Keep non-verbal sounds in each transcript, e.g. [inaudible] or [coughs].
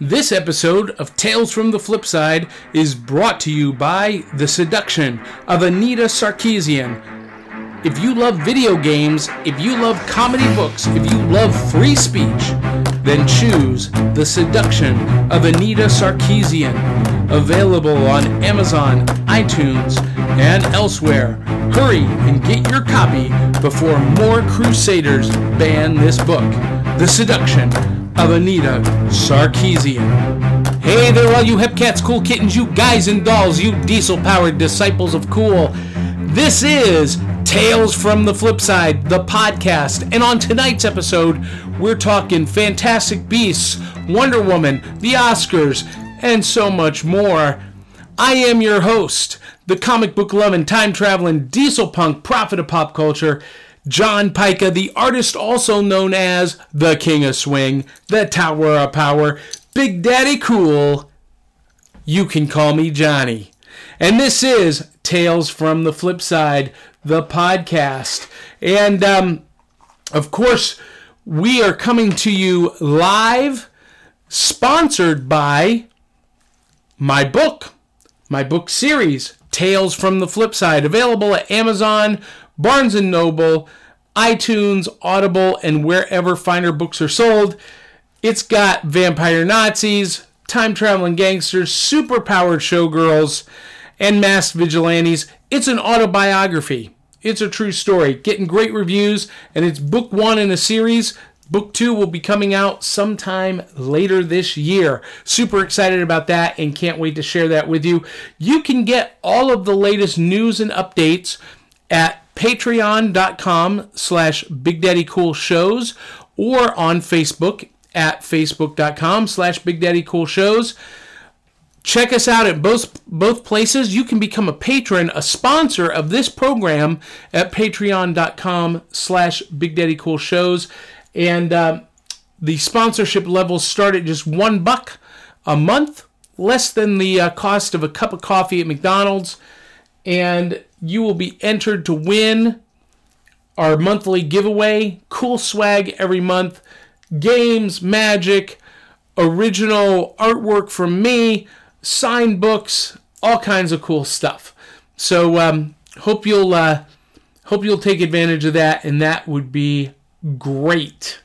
This episode of Tales from the Flip Side is brought to you by The Seduction of Anita Sarkeesian. If you love video games, if you love comedy books, if you love free speech, then choose The Seduction of Anita Sarkeesian. Available on Amazon, iTunes, and elsewhere. Hurry and get your copy before more crusaders ban this book. The Seduction of Anita Sarkeesian. Hey there, all you hip cats, cool kittens, you guys and dolls, you diesel powered disciples of cool. This is Tales from the Flip Side, the podcast. And on tonight's episode, we're talking Fantastic Beasts, Wonder Woman, the Oscars, and so much more. I am your host, the comic book loving, time traveling, diesel punk prophet of pop culture. John Pyka, the artist also known as the King of Swing, the Tower of Power, Big Daddy Cool. You can call me Johnny. And this is Tales from the Flip Side, the podcast. And um, of course, we are coming to you live, sponsored by my book, my book series, Tales from the Flip Side, available at Amazon, Barnes and Noble, iTunes, Audible, and wherever finer books are sold. It's got vampire Nazis, time traveling gangsters, super powered showgirls, and masked vigilantes. It's an autobiography. It's a true story. Getting great reviews, and it's book one in a series. Book two will be coming out sometime later this year. Super excited about that and can't wait to share that with you. You can get all of the latest news and updates at patreon.com slash Big Daddy Cool Shows or on Facebook at facebook.com slash Big Daddy Cool Shows. Check us out at both both places. You can become a patron, a sponsor of this program at patreon.com slash Big Daddy Cool Shows. And uh, the sponsorship levels start at just one buck a month, less than the uh, cost of a cup of coffee at McDonald's. And you will be entered to win our monthly giveaway. Cool swag every month. Games, magic, original artwork from me, signed books, all kinds of cool stuff. So um, hope you'll uh, hope you'll take advantage of that, and that would be great.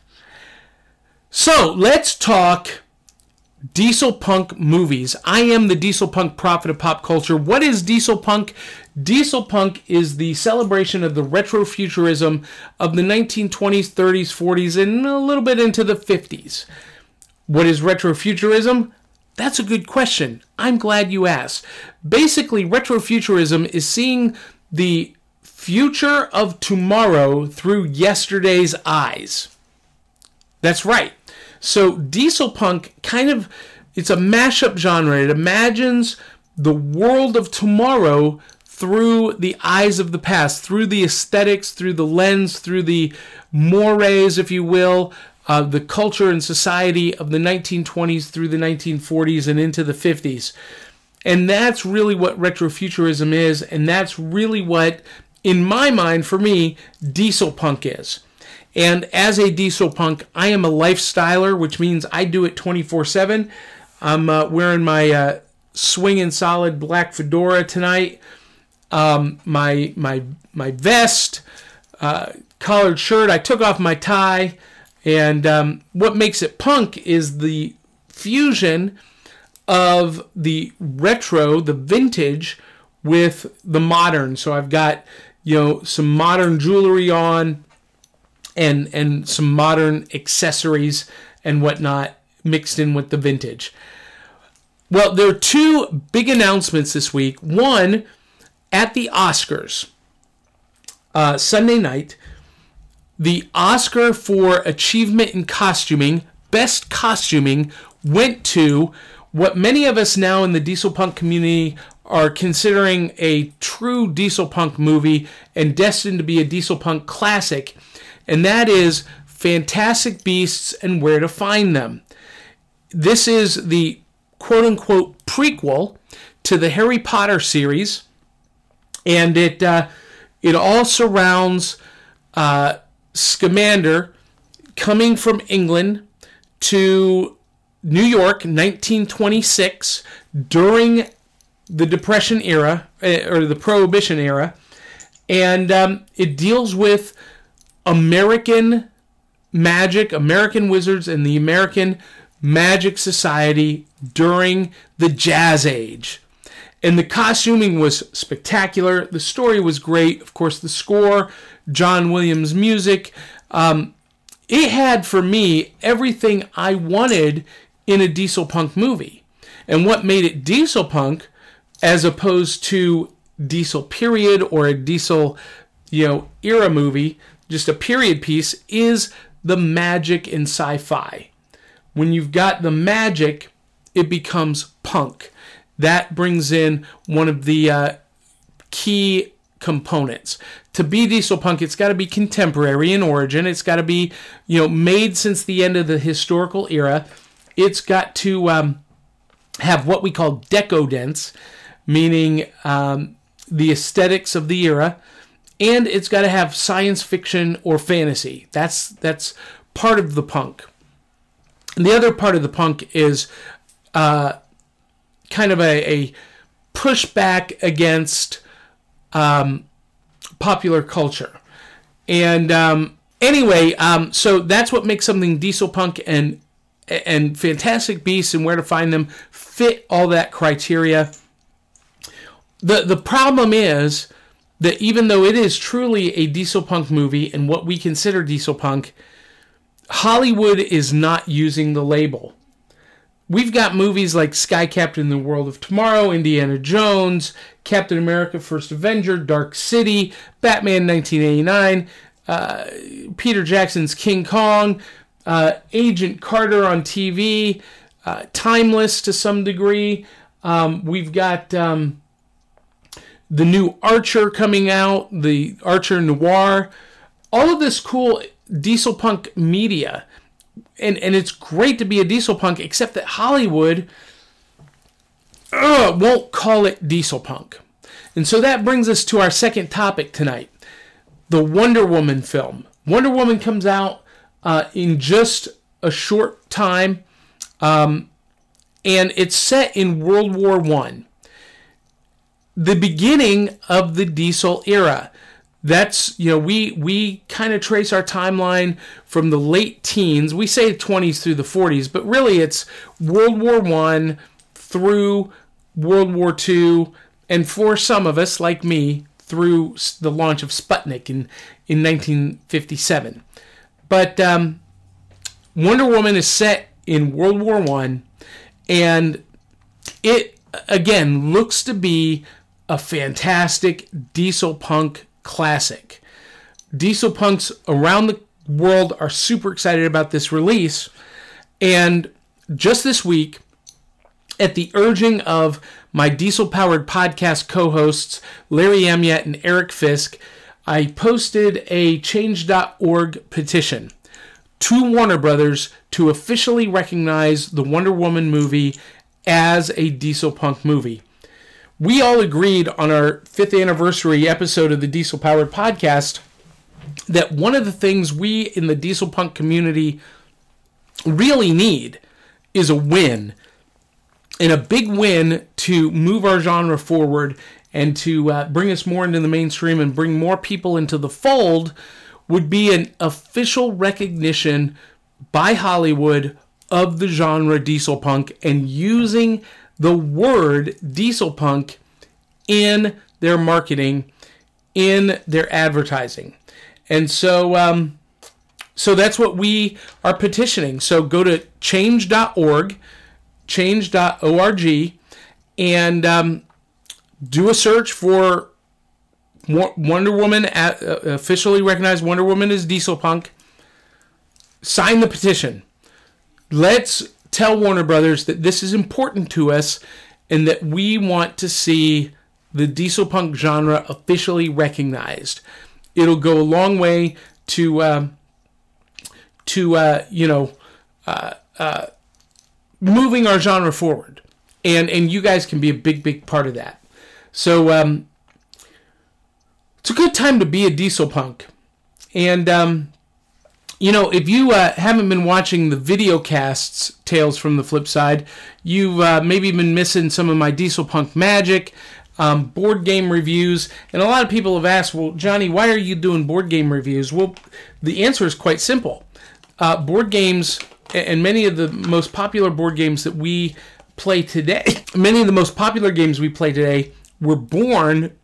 So let's talk diesel punk movies. I am the diesel punk prophet of pop culture. What is diesel punk? Diesel punk is the celebration of the retrofuturism of the 1920s, 30s, 40s, and a little bit into the 50s. What is retrofuturism? That's a good question. I'm glad you asked. Basically, retrofuturism is seeing the future of tomorrow through yesterday's eyes. That's right. So diesel punk kind of it's a mashup genre. It imagines the world of tomorrow through the eyes of the past, through the aesthetics, through the lens, through the mores, if you will, uh, the culture and society of the 1920s through the 1940s and into the 50s. And that's really what retrofuturism is, and that's really what, in my mind, for me, diesel punk is. And as a diesel punk, I am a lifestyler, which means I do it 24 7. I'm uh, wearing my uh, swinging solid black fedora tonight, um, my, my, my vest, uh, collared shirt. I took off my tie. And um, what makes it punk is the fusion of the retro, the vintage, with the modern. So I've got, you know, some modern jewelry on and and some modern accessories and whatnot mixed in with the vintage. Well, there are two big announcements this week. One at the Oscars uh, Sunday night, the Oscar for achievement in costuming, best costuming, went to what many of us now in the diesel punk community are considering a true diesel punk movie and destined to be a diesel punk classic and that is Fantastic Beasts and Where to Find Them. This is the quote unquote prequel to the Harry Potter series, and it uh, it all surrounds uh, Scamander coming from England to New York, 1926, during the Depression era eh, or the Prohibition era, and um, it deals with American magic, American wizards, and the American magic society during the Jazz Age. And the costuming was spectacular. The story was great. Of course, the score, John Williams' music. Um, it had for me everything I wanted in a diesel punk movie. And what made it diesel punk as opposed to diesel period or a diesel, you know, era movie, just a period piece is the magic in sci-fi. When you've got the magic, it becomes punk. That brings in one of the uh, key components. To be diesel punk, it's got to be contemporary in origin. It's got to be, you know, made since the end of the historical era. It's got to um, have what we call decadence, meaning um, the aesthetics of the era, and it's got to have science fiction or fantasy. That's that's part of the punk. And the other part of the punk is uh, kind of a, a pushback against um, popular culture. And um, anyway, um, so that's what makes something diesel punk and and Fantastic Beasts and where to find them fit all that criteria. The the problem is that even though it is truly a diesel punk movie and what we consider diesel punk, Hollywood is not using the label. We've got movies like Sky Captain The World of Tomorrow, Indiana Jones, Captain America First Avenger, Dark City, Batman 1989, uh, Peter Jackson's King Kong, uh, Agent Carter on TV, uh, Timeless to some degree. Um, we've got um, the new Archer coming out, the Archer Noir, all of this cool diesel punk media. And, and it's great to be a diesel punk, except that Hollywood uh, won't call it diesel punk. And so that brings us to our second topic tonight the Wonder Woman film. Wonder Woman comes out uh, in just a short time, um, and it's set in World War One the beginning of the diesel era. That's you know we we kind of trace our timeline from the late teens. We say 20s through the 40s, but really it's World War One through World War Two, and for some of us like me through the launch of Sputnik in in 1957. But um, Wonder Woman is set in World War One, and it again looks to be a fantastic diesel punk classic. Diesel punks around the world are super excited about this release. And just this week, at the urging of my diesel powered podcast co hosts, Larry Amyett and Eric Fisk, I posted a change.org petition to Warner Brothers to officially recognize the Wonder Woman movie as a diesel punk movie we all agreed on our fifth anniversary episode of the Diesel Powered Podcast that one of the things we in the diesel punk community really need is a win. And a big win to move our genre forward and to uh, bring us more into the mainstream and bring more people into the fold would be an official recognition by Hollywood of the genre diesel punk and using the word diesel punk in their marketing, in their advertising. And so, um, so that's what we are petitioning. So go to change.org, change.org, and um, do a search for Wonder Woman, uh, officially recognized Wonder Woman as Diesel Punk. Sign the petition. Let's tell Warner Brothers that this is important to us and that we want to see the diesel punk genre officially recognized. It'll go a long way to um, to uh, you know uh, uh, moving our genre forward, and and you guys can be a big big part of that. So um, it's a good time to be a diesel punk, and um, You know, if you uh, haven't been watching the video casts, Tales from the Flip Side, you've uh, maybe been missing some of my Diesel Punk magic, um, board game reviews. And a lot of people have asked, well, Johnny, why are you doing board game reviews? Well, the answer is quite simple. Uh, board games, and many of the most popular board games that we play today, [coughs] many of the most popular games we play today were born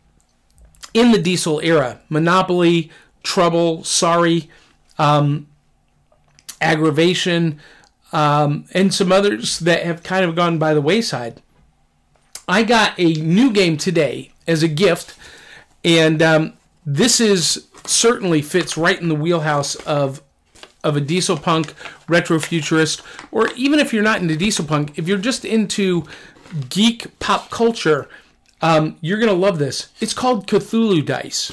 in the diesel era. Monopoly, Trouble, Sorry, um, Aggravation, um, and some others that have kind of gone by the wayside. I got a new game today as a gift, and um, this is certainly fits right in the wheelhouse of of a diesel punk retro futurist, or even if you're not into diesel punk, if you're just into geek pop culture, um, you're gonna love this. It's called Cthulhu Dice,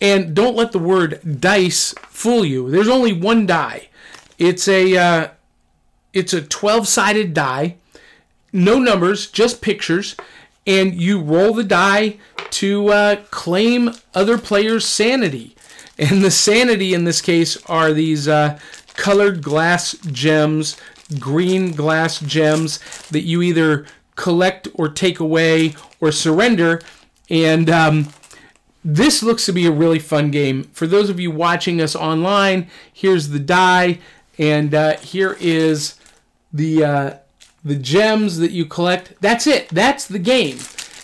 and don't let the word dice fool you. There's only one die. It's a uh, it's a 12 sided die, no numbers, just pictures, and you roll the die to uh, claim other players' sanity. And the sanity in this case are these uh, colored glass gems, green glass gems that you either collect or take away or surrender. And um, this looks to be a really fun game. For those of you watching us online, here's the die, and uh, here is the uh, the gems that you collect. That's it. That's the game.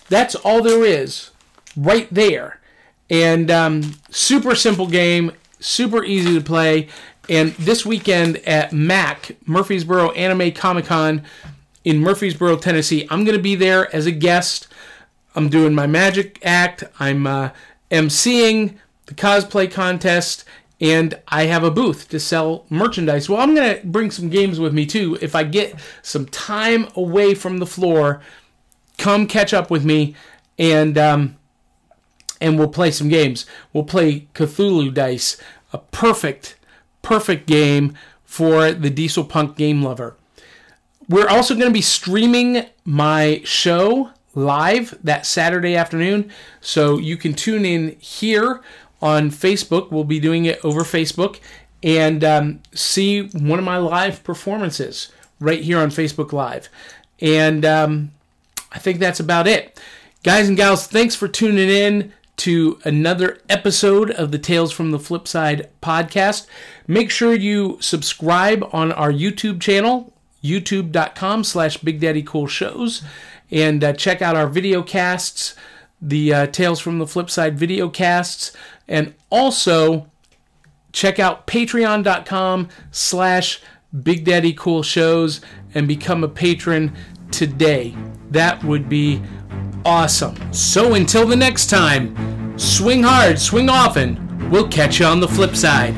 That's all there is, right there. And um, super simple game, super easy to play. And this weekend at MAC, Murfreesboro Anime Comic Con in Murfreesboro, Tennessee, I'm going to be there as a guest. I'm doing my magic act. I'm uh, emceeing the cosplay contest, and I have a booth to sell merchandise. Well, I'm going to bring some games with me too. If I get some time away from the floor, come catch up with me, and um, and we'll play some games. We'll play Cthulhu Dice, a perfect, perfect game for the Diesel Punk game lover. We're also going to be streaming my show live that Saturday afternoon, so you can tune in here on Facebook. We'll be doing it over Facebook and um, see one of my live performances right here on Facebook Live. And um, I think that's about it. Guys and gals, thanks for tuning in to another episode of the Tales from the Flip Side podcast. Make sure you subscribe on our YouTube channel, youtube.com slash Big Daddy Cool Shows, and uh, check out our video casts, the uh, Tales from the Flip Side video casts, and also check out patreon.com slash Big Daddy Cool Shows and become a patron today. That would be awesome. So until the next time, swing hard, swing often. We'll catch you on the flip side.